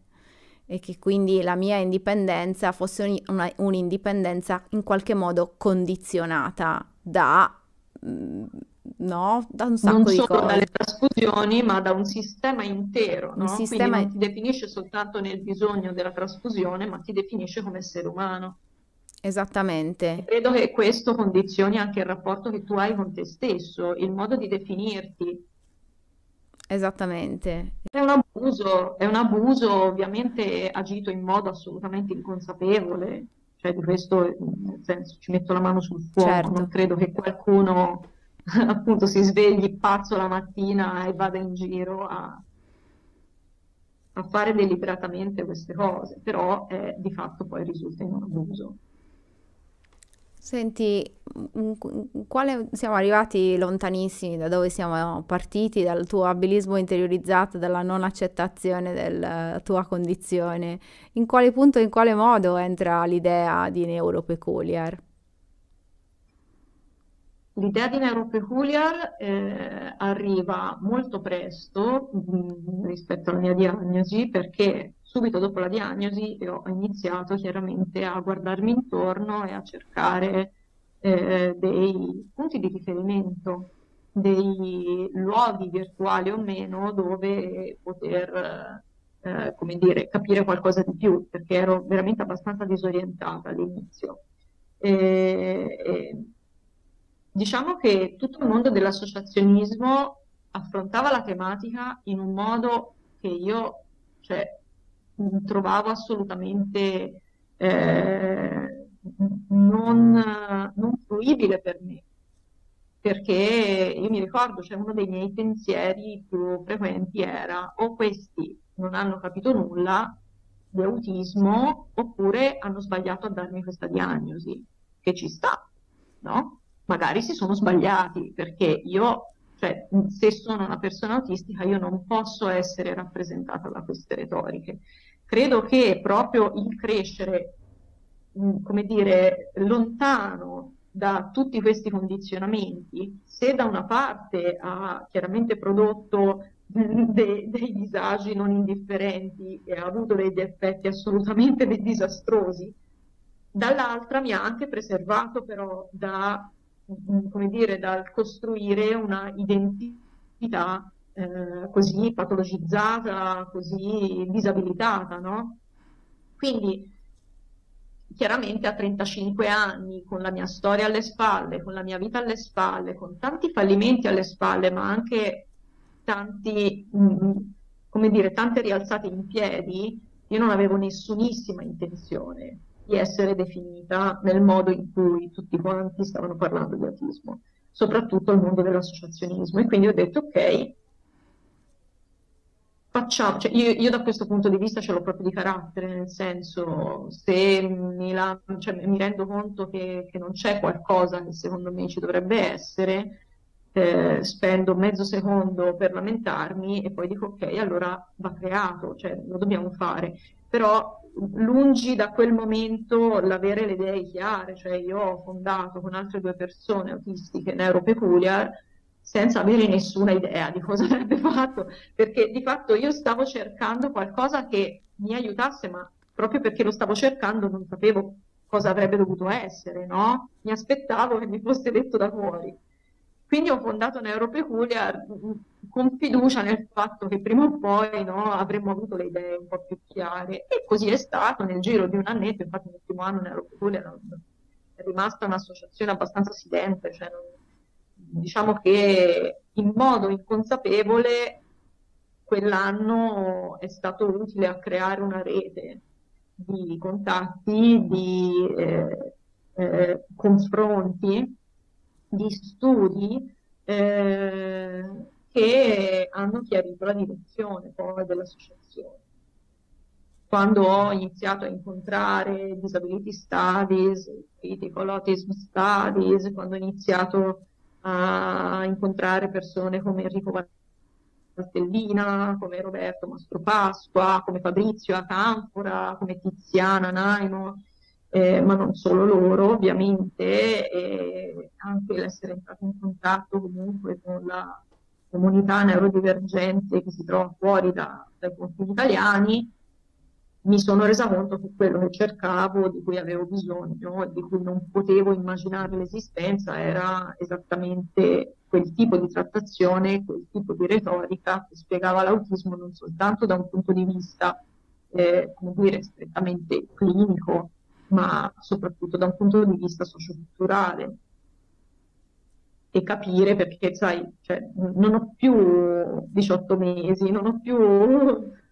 e che quindi la mia indipendenza fosse una, un'indipendenza in qualche modo condizionata da, mm, no? da un sacco non di cose. Non solo dalle trasfusioni, ma da un sistema intero, no? Un sistema... Quindi non ti definisce soltanto nel bisogno della trasfusione, ma ti definisce come essere umano. Esattamente. Credo che questo condizioni anche il rapporto che tu hai con te stesso, il modo di definirti. Esattamente. È un abuso, è un abuso ovviamente agito in modo assolutamente inconsapevole, cioè di questo nel senso ci metto la mano sul fuoco, certo. non credo che qualcuno appunto si svegli pazzo la mattina e vada in giro a, a fare deliberatamente queste cose, però eh, di fatto poi risulta in un abuso. Senti, quale, siamo arrivati lontanissimi da dove siamo partiti, dal tuo abilismo interiorizzato, dalla non accettazione della tua condizione. In quale punto in quale modo entra l'idea di neuropeculiar? L'idea di neuropeculiar eh, arriva molto presto mh, mm, rispetto alla mia diagnosi perché subito dopo la diagnosi ho iniziato chiaramente a guardarmi intorno e a cercare eh, dei punti di riferimento, dei luoghi virtuali o meno dove poter, eh, come dire, capire qualcosa di più, perché ero veramente abbastanza disorientata all'inizio. E, e, diciamo che tutto il mondo dell'associazionismo affrontava la tematica in un modo che io, cioè, trovavo assolutamente eh, non, non fruibile per me perché io mi ricordo, cioè uno dei miei pensieri più frequenti era o questi non hanno capito nulla di autismo oppure hanno sbagliato a darmi questa diagnosi, che ci sta, no? Magari si sono sbagliati perché io, cioè, se sono una persona autistica, io non posso essere rappresentata da queste retoriche. Credo che proprio il crescere, come dire, lontano da tutti questi condizionamenti, se da una parte ha chiaramente prodotto de- dei disagi non indifferenti e ha avuto degli effetti assolutamente disastrosi, dall'altra mi ha anche preservato però da, come dire, dal costruire una identità eh, così patologizzata, così disabilitata, no? Quindi chiaramente a 35 anni, con la mia storia alle spalle, con la mia vita alle spalle, con tanti fallimenti alle spalle, ma anche tanti, mh, mm, come dire, tante rialzate in piedi, io non avevo nessunissima intenzione di essere definita nel modo in cui tutti quanti stavano parlando di autismo, soprattutto il mondo dell'associazionismo. E quindi ho detto, ok, facciamo, cioè io, io, da questo punto di vista ce l'ho proprio di carattere, nel senso se mi, la, cioè, mi rendo conto che, che, non c'è qualcosa che secondo me ci dovrebbe essere, eh, spendo mezzo secondo per lamentarmi e poi dico ok, allora va creato, cioè lo dobbiamo fare. Però lungi da quel momento l'avere le idee chiare, cioè io ho fondato con altre due persone autistiche Neuropeculiar senza avere nessuna idea di cosa avrebbe fatto, perché di fatto io stavo cercando qualcosa che mi aiutasse, ma proprio perché lo stavo cercando non sapevo cosa avrebbe dovuto essere, no? Mi aspettavo che mi fosse detto da fuori. Quindi ho fondato Neuropeculiar mm, con fiducia nel fatto che prima o poi no, avremmo avuto le idee un po' più chiare. E così è stato nel giro di un annetto, infatti nel primo anno Neuropeculiar è rimasta un'associazione abbastanza silente, cioè non, diciamo che in modo inconsapevole quell'anno è stato utile a creare una rete di contatti, di eh, eh, confronti, di studi eh, che hanno chiarito la direzione poi dell'associazione. Quando ho iniziato a incontrare disability studies, critical autism studies, quando ho iniziato a incontrare persone come Enrico Valtellina, come Roberto Mastro Pasqua, come Fabrizio Acanfora, come Tiziana Naino, eh, ma non solo loro ovviamente, e anche l'essere entrato in contatto comunque con la comunità neurodivergente che si trova fuori da, dai confini italiani, mi sono resa conto che quello che cercavo, di cui avevo bisogno, di cui non potevo immaginare l'esistenza, era esattamente quel tipo di trattazione, quel tipo di retorica che spiegava l'autismo non soltanto da un punto di vista, eh, come dire, strettamente clinico, ma soprattutto da un punto di vista socioculturale. E capire perché, sai, cioè, non ho più 18 mesi, non ho più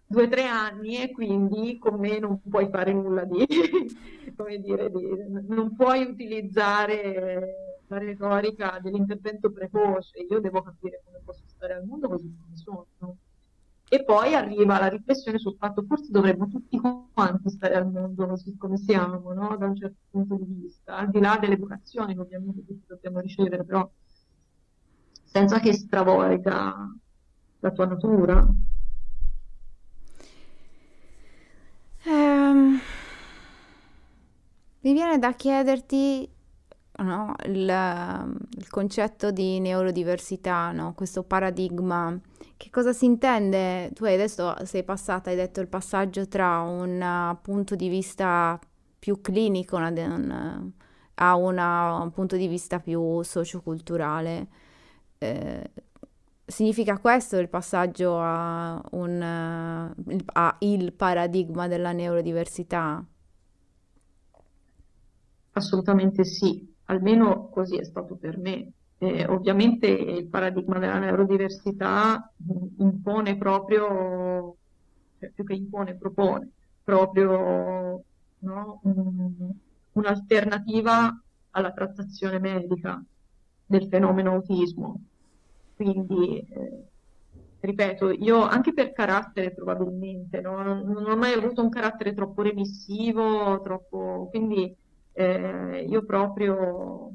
due o tre anni e quindi con me non puoi fare nulla di, come dire, di, non puoi utilizzare la retorica dell'intervento precoce, io devo capire come posso stare al mondo così come sono. E poi arriva la riflessione sul fatto forse dovremmo tutti quanti stare al mondo così come siamo, no? da un certo punto di vista, al di là dell'educazione che ovviamente tutti dobbiamo ricevere, però senza che stravolga la tua natura. Um, mi viene da chiederti no, il, il, concetto di neurodiversità, no? questo paradigma. Che cosa si intende? Tu adesso sei passata, hai detto il passaggio tra un uh, punto di vista più clinico una, un, a una, un punto di vista più socioculturale. Eh, Significa questo il passaggio a, un, a il paradigma della neurodiversità? Assolutamente sì, almeno così è stato per me. Eh, ovviamente il paradigma della neurodiversità impone proprio cioè più che impone, propone proprio no, un, un'alternativa alla trattazione medica del fenomeno autismo. Quindi, eh, ripeto, io anche per carattere probabilmente, no? non, ho mai avuto un carattere troppo remissivo, troppo, quindi eh, io proprio,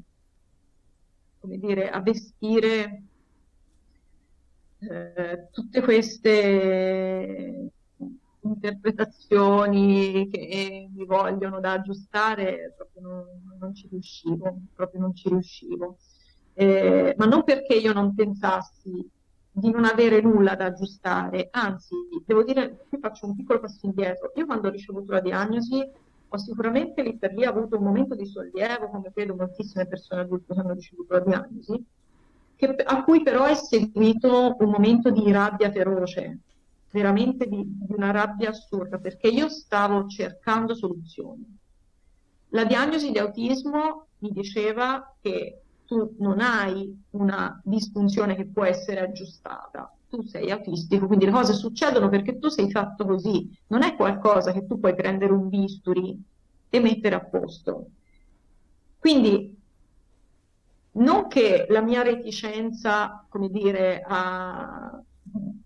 come dire, a vestire eh, tutte queste interpretazioni che mi vogliono da aggiustare, proprio non, non ci riuscivo, proprio non ci riuscivo. Eh, ma non perché io non pensassi di non avere nulla da aggiustare, anzi, devo dire, qui faccio un piccolo passo indietro. Io quando ho ricevuto la diagnosi ho sicuramente lì per lì avuto un momento di sollievo, come credo moltissime persone adulte hanno ricevuto la diagnosi, che, a cui però è seguito un momento di rabbia feroce, veramente di, di una rabbia assurda, perché io stavo cercando soluzioni. La diagnosi di autismo mi diceva che tu non hai una disfunzione che può essere aggiustata, tu sei autistico, quindi le cose succedono perché tu sei fatto così, non è qualcosa che tu puoi prendere un bisturi e mettere a posto. Quindi non che la mia reticenza, come dire, a,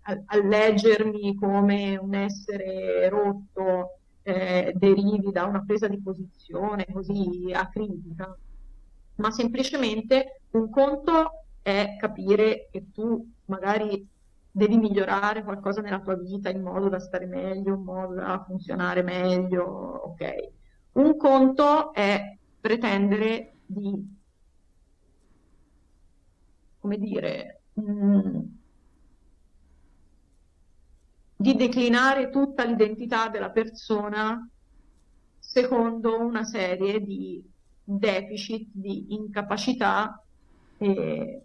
a, a leggermi come un essere rotto eh, derivi da una presa di posizione così acritica, ma semplicemente un conto è capire che tu magari devi migliorare qualcosa nella tua vita in modo da stare meglio, in modo da funzionare meglio, ok. Un conto è pretendere di, come dire, mm, di declinare tutta l'identità della persona secondo una serie di deficit, di incapacità, eh,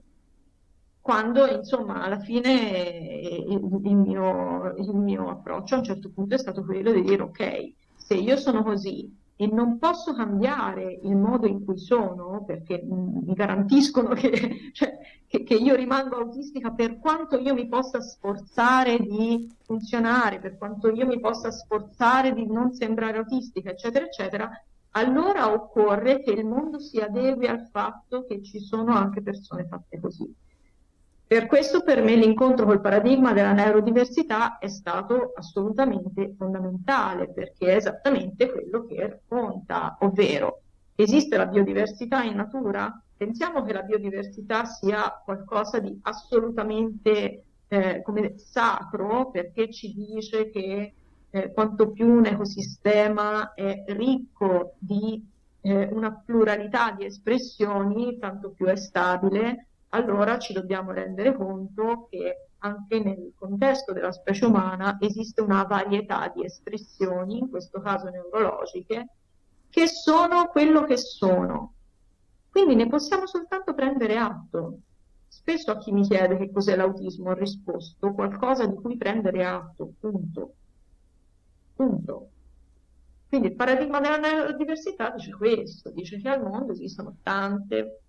quando insomma alla fine il, il, mio, il mio approccio a un certo punto è stato quello di dire ok, se io sono così e non posso cambiare il modo in cui sono, perché mi garantiscono che, cioè, che, che, io rimango autistica per quanto io mi possa sforzare di funzionare, per quanto io mi possa sforzare di non sembrare autistica, eccetera, eccetera, allora occorre che il mondo si adegui al fatto che ci sono anche persone fatte così. Per questo per me l'incontro col paradigma della neurodiversità è stato assolutamente fondamentale, perché è esattamente quello che racconta, ovvero esiste la biodiversità in natura? Pensiamo che la biodiversità sia qualcosa di assolutamente eh, come sacro, perché ci dice che eh, quanto più un ecosistema è ricco di eh, una pluralità di espressioni, tanto più è stabile, allora ci dobbiamo rendere conto che anche nel contesto della specie umana esiste una varietà di espressioni, in questo caso neurologiche, che sono quello che sono. Quindi ne possiamo soltanto prendere atto. Spesso a chi mi chiede che cos'è l'autismo ho risposto qualcosa di cui prendere atto, punto. Punto. Quindi il paradigma della diversità dice questo, dice che al mondo esistono tante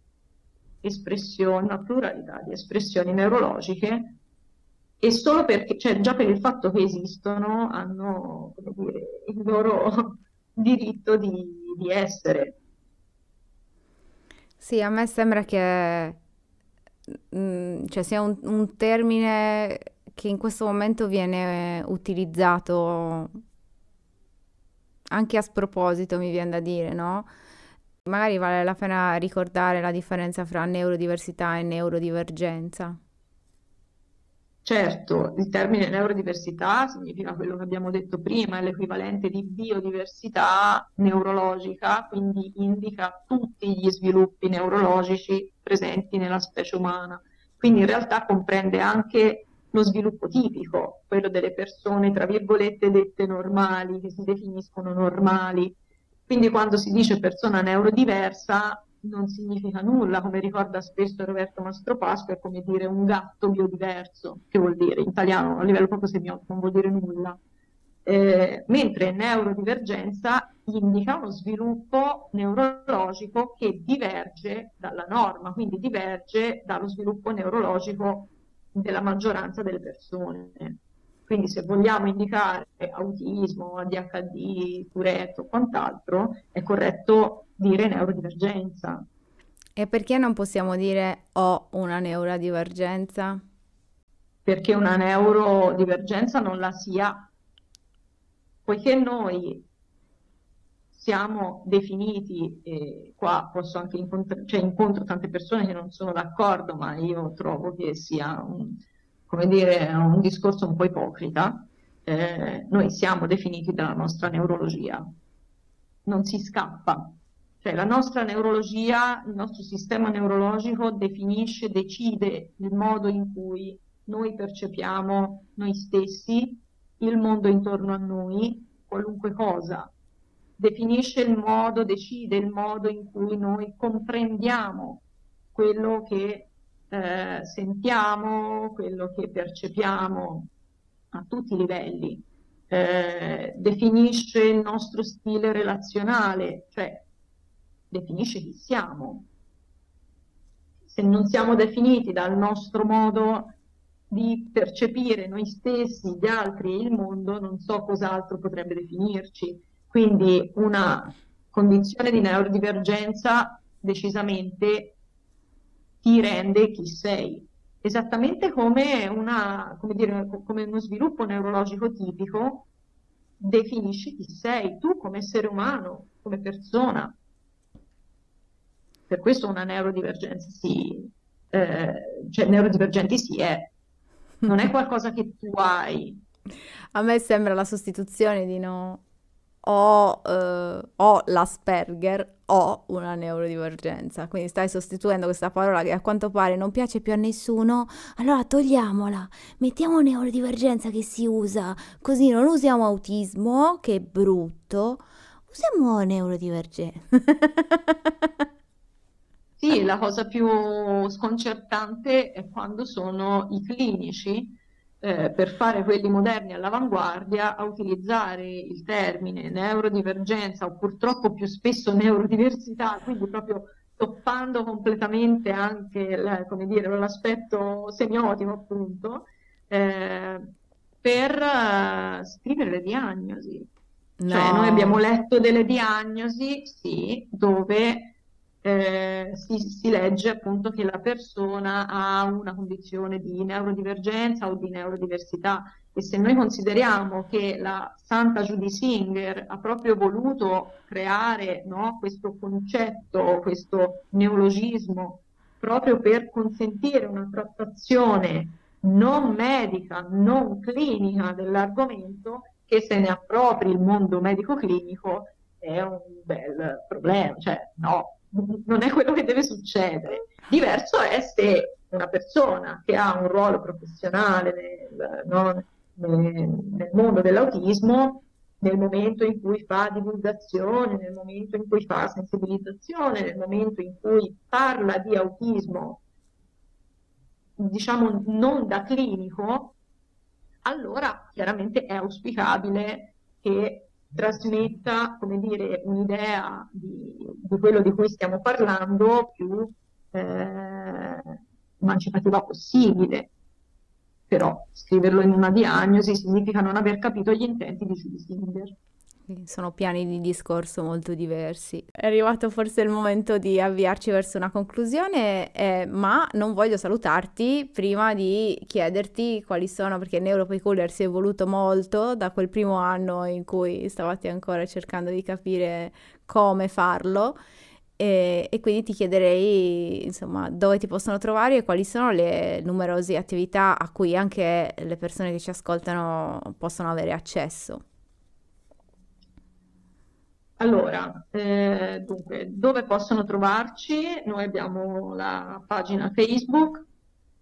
espressioni, una pluralità di espressioni neurologiche e solo perché, cioè già per il fatto che esistono, hanno dire, il loro diritto di, di, essere. Sì, a me sembra che mm, cioè sia un, un termine che in questo momento viene utilizzato anche a sproposito, mi viene da dire, no? Magari vale la pena ricordare la differenza fra neurodiversità e neurodivergenza. Certo, il termine neurodiversità significa quello che abbiamo detto prima, è l'equivalente di biodiversità neurologica, quindi indica tutti gli sviluppi neurologici presenti nella specie umana. Quindi in realtà comprende anche lo sviluppo tipico, quello delle persone, tra virgolette, dette normali, che si definiscono normali, quindi quando si dice persona neurodiversa non significa nulla, come ricorda spesso Roberto Mastropasqua, è come dire un gatto biodiverso, che vuol dire in italiano a livello proprio semiotico, non vuol dire nulla. Eh, mentre neurodivergenza indica uno sviluppo neurologico che diverge dalla norma, quindi diverge dallo sviluppo neurologico della maggioranza delle persone. Quindi se vogliamo indicare autismo, ADHD, Tourette o quant'altro, è corretto dire neurodivergenza. E perché non possiamo dire ho una neurodivergenza? Perché una neurodivergenza non la sia, poiché noi siamo definiti, e qua posso anche incontrare, cioè incontro tante persone che non sono d'accordo, ma io trovo che sia un, come dire, un discorso un po' ipocrita, eh, noi siamo definiti dalla nostra neurologia, non si scappa, cioè la nostra neurologia, il nostro sistema neurologico definisce, decide il modo in cui noi percepiamo noi stessi, il mondo intorno a noi, qualunque cosa, definisce il modo, decide il modo in cui noi comprendiamo quello che eh, sentiamo, quello che percepiamo a tutti i livelli, eh, definisce il nostro stile relazionale, cioè definisce chi siamo. Se non siamo definiti dal nostro modo di percepire noi stessi, gli altri e il mondo, non so cos'altro potrebbe definirci. Quindi una condizione di neurodivergenza decisamente ti rende chi sei. Esattamente come, una, come, dire, come uno sviluppo neurologico tipico definisce chi sei, tu come essere umano, come persona. Per questo una neurodivergenza sì, eh, cioè neurodivergenti sì è, non è qualcosa che tu hai. A me sembra la sostituzione di no ho, eh, ho l'Asperger, ho una neurodivergenza. Quindi stai sostituendo questa parola che a quanto pare non piace più a nessuno, allora togliamola, mettiamo neurodivergenza che si usa, così non usiamo autismo, che è brutto, usiamo neurodivergenza. Sì, la cosa più sconcertante è quando sono i clinici eh, per fare quelli moderni all'avanguardia a utilizzare il termine neurodivergenza o purtroppo più spesso neurodiversità, quindi proprio toppando completamente anche la, dire, l'aspetto semiotico appunto, eh, per uh, scrivere le diagnosi. No. Cioè noi abbiamo letto delle diagnosi, sì, dove eh, si, si, legge appunto che la persona ha una condizione di neurodivergenza o di neurodiversità. E se noi consideriamo che la Santa Judy Singer ha proprio voluto creare no, questo concetto, questo neologismo, proprio per consentire una trattazione non medica, non clinica dell'argomento, che se ne appropri il mondo medico-clinico è un bel problema, cioè no, non è quello che deve succedere. Diverso è se una persona che ha un ruolo professionale nel, no, nel, mondo dell'autismo, nel momento in cui fa divulgazione, nel momento in cui fa sensibilizzazione, nel momento in cui parla di autismo, diciamo non da clinico, allora chiaramente è auspicabile che trasmetta, come dire, un'idea di, di quello di cui stiamo parlando più eh, emancipativa possibile. Però scriverlo in una diagnosi significa non aver capito gli intenti di Judy Singer. Sono piani di discorso molto diversi. È arrivato forse il momento di avviarci verso una conclusione, eh, ma non voglio salutarti prima di chiederti quali sono, perché Neuropeculiar si è evoluto molto da quel primo anno in cui stavate ancora cercando di capire come farlo. E, e, quindi ti chiederei insomma dove ti possono trovare e quali sono le numerose attività a cui anche le persone che ci ascoltano possono avere accesso. Allora, eh, dunque, dove possono trovarci? Noi abbiamo la pagina Facebook,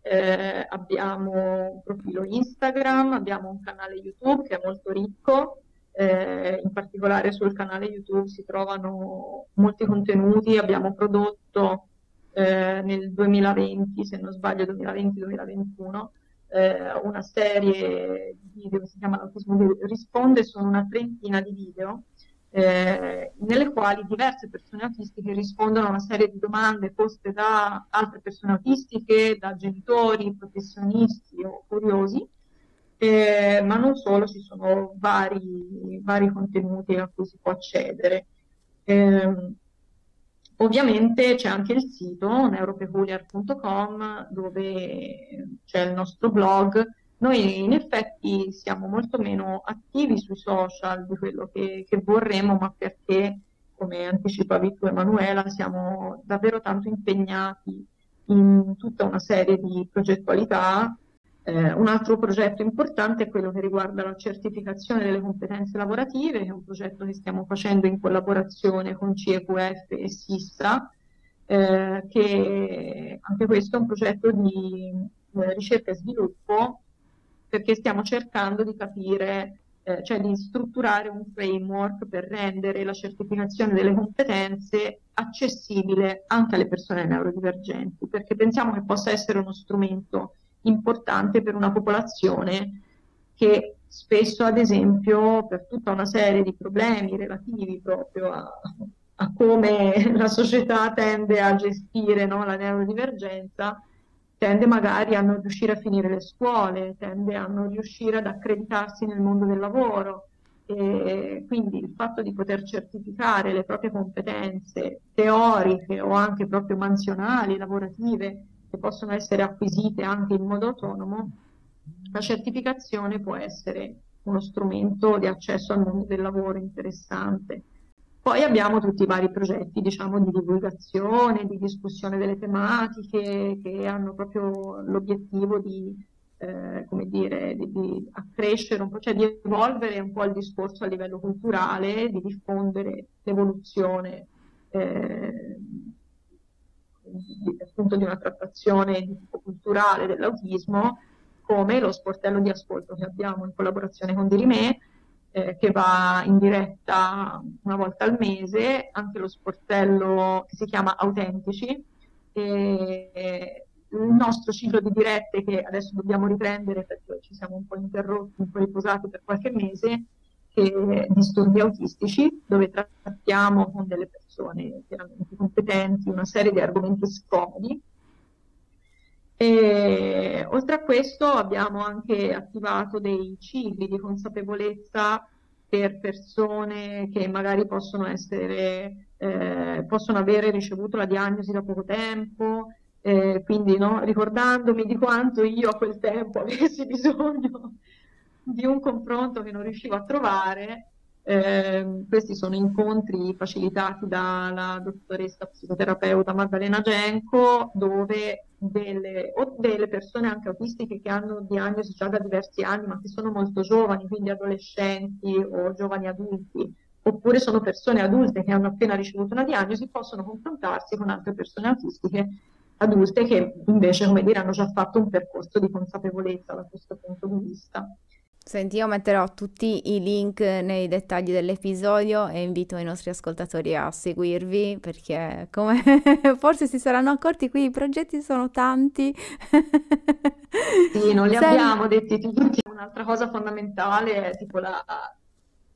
eh, abbiamo un profilo Instagram, abbiamo un canale YouTube che è molto ricco, eh, in particolare sul canale YouTube si trovano molti contenuti, abbiamo prodotto eh, nel 2020, se non sbaglio 2020-2021, eh, una serie di video che si chiama L'autismo risponde, sono una trentina di video eh, nelle quali diverse persone autistiche rispondono a una serie di domande poste da altre persone autistiche, da genitori, professionisti o curiosi, eh, ma non solo, ci sono vari, vari, contenuti a cui si può accedere. Eh, ovviamente c'è anche il sito neuropeculiar.com dove c'è il nostro blog. Noi in effetti siamo molto meno attivi sui social di quello che, che vorremmo, ma perché, come anticipavi tu Emanuela, siamo davvero tanto impegnati in tutta una serie di progettualità. Eh, un altro progetto importante è quello che riguarda la certificazione delle competenze lavorative, che è un progetto che stiamo facendo in collaborazione con CEQF e SISTA, eh, che anche questo è un progetto di eh, ricerca e sviluppo perché stiamo cercando di capire, eh, cioè di strutturare un framework per rendere la certificazione delle competenze accessibile anche alle persone neurodivergenti, perché pensiamo che possa essere uno strumento importante per una popolazione che spesso, ad esempio, per tutta una serie di problemi relativi proprio a, a come la società tende a gestire no, la neurodivergenza, tende magari a non riuscire a finire le scuole, tende a non riuscire ad accreditarsi nel mondo del lavoro. E quindi il fatto di poter certificare le proprie competenze teoriche o anche proprio mansionali, lavorative, che possono essere acquisite anche in modo autonomo, la certificazione può essere uno strumento di accesso al mondo del lavoro interessante. Poi abbiamo tutti i vari progetti, diciamo, di divulgazione, di discussione delle tematiche che hanno proprio l'obiettivo di, eh, come dire, di, di, accrescere un po', cioè di evolvere un po' il discorso a livello culturale, di diffondere l'evoluzione eh, di, appunto di una trattazione di tipo culturale dell'autismo, come lo sportello di ascolto che abbiamo in collaborazione con Dirimè, eh, che va in diretta una volta al mese, anche lo sportello che si chiama Autentici. E, il nostro ciclo di dirette che adesso dobbiamo riprendere perché ci siamo un po' interrotti, un po' riposati per qualche mese, che disturbi autistici, dove trattiamo con delle persone chiaramente competenti una serie di argomenti scomodi. E, oltre a questo abbiamo anche attivato dei cicli di consapevolezza per persone che magari possono, essere, eh, possono avere ricevuto la diagnosi da poco tempo, eh, quindi no, ricordandomi di quanto io a quel tempo avessi bisogno di un confronto che non riuscivo a trovare. Eh, questi sono incontri facilitati dalla dottoressa psicoterapeuta Maddalena Genco, dove delle, o delle persone anche autistiche che hanno diagnosi già da diversi anni, ma che sono molto giovani, quindi adolescenti o giovani adulti, oppure sono persone adulte che hanno appena ricevuto una diagnosi, possono confrontarsi con altre persone autistiche adulte che invece, come dire, hanno già fatto un percorso di consapevolezza da questo punto di vista. Senti, io metterò tutti i link nei dettagli dell'episodio e invito i nostri ascoltatori a seguirvi perché come forse si saranno accorti qui i progetti sono tanti. Sì, non li Sem- abbiamo detti tutti. Un'altra cosa fondamentale è tipo la,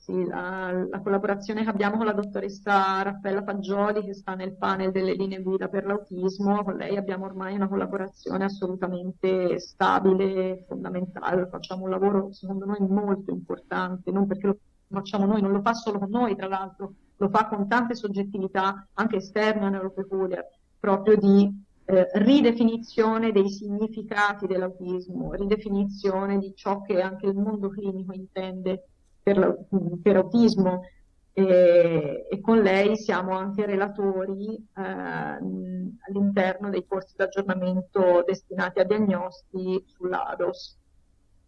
sì, la, la, collaborazione che abbiamo con la dottoressa Raffaella Fagioli che sta nel panel delle linee guida per l'autismo, con lei abbiamo ormai una collaborazione assolutamente stabile, fondamentale, facciamo un lavoro secondo noi molto importante, non perché lo facciamo noi, non lo fa solo con noi tra l'altro, lo fa con tante soggettività anche esterne a Neuropeculiar, proprio di eh, ridefinizione dei significati dell'autismo, ridefinizione di ciò che anche il mondo clinico intende per, per autismo e, e, con lei siamo anche relatori eh, all'interno dei corsi di aggiornamento destinati a diagnosti sull'ADOS.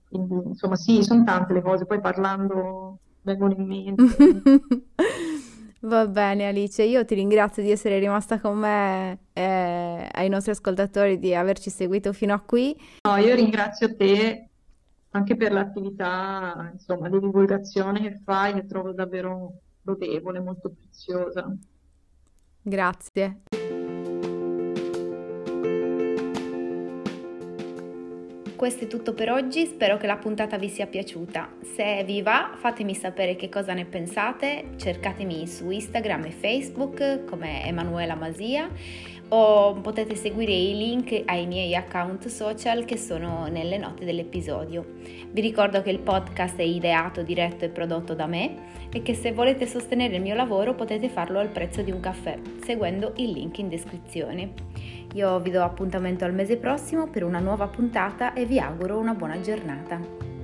Quindi insomma sì, sono tante le cose, poi parlando vengono in mente. Va bene Alice, io ti ringrazio di essere rimasta con me e ai nostri ascoltatori di averci seguito fino a qui. No, io ringrazio te anche per l'attività insomma, di divulgazione che fai, che trovo davvero lodevole, molto preziosa. Grazie. Questo è tutto per oggi, spero che la puntata vi sia piaciuta. Se vi va fatemi sapere che cosa ne pensate, cercatemi su Instagram e Facebook come Emanuela Masia o potete seguire i link ai miei account social che sono nelle note dell'episodio. Vi ricordo che il podcast è ideato, diretto e prodotto da me e che se volete sostenere il mio lavoro potete farlo al prezzo di un caffè seguendo il link in descrizione. Io vi do appuntamento al mese prossimo per una nuova puntata e vi auguro una buona giornata.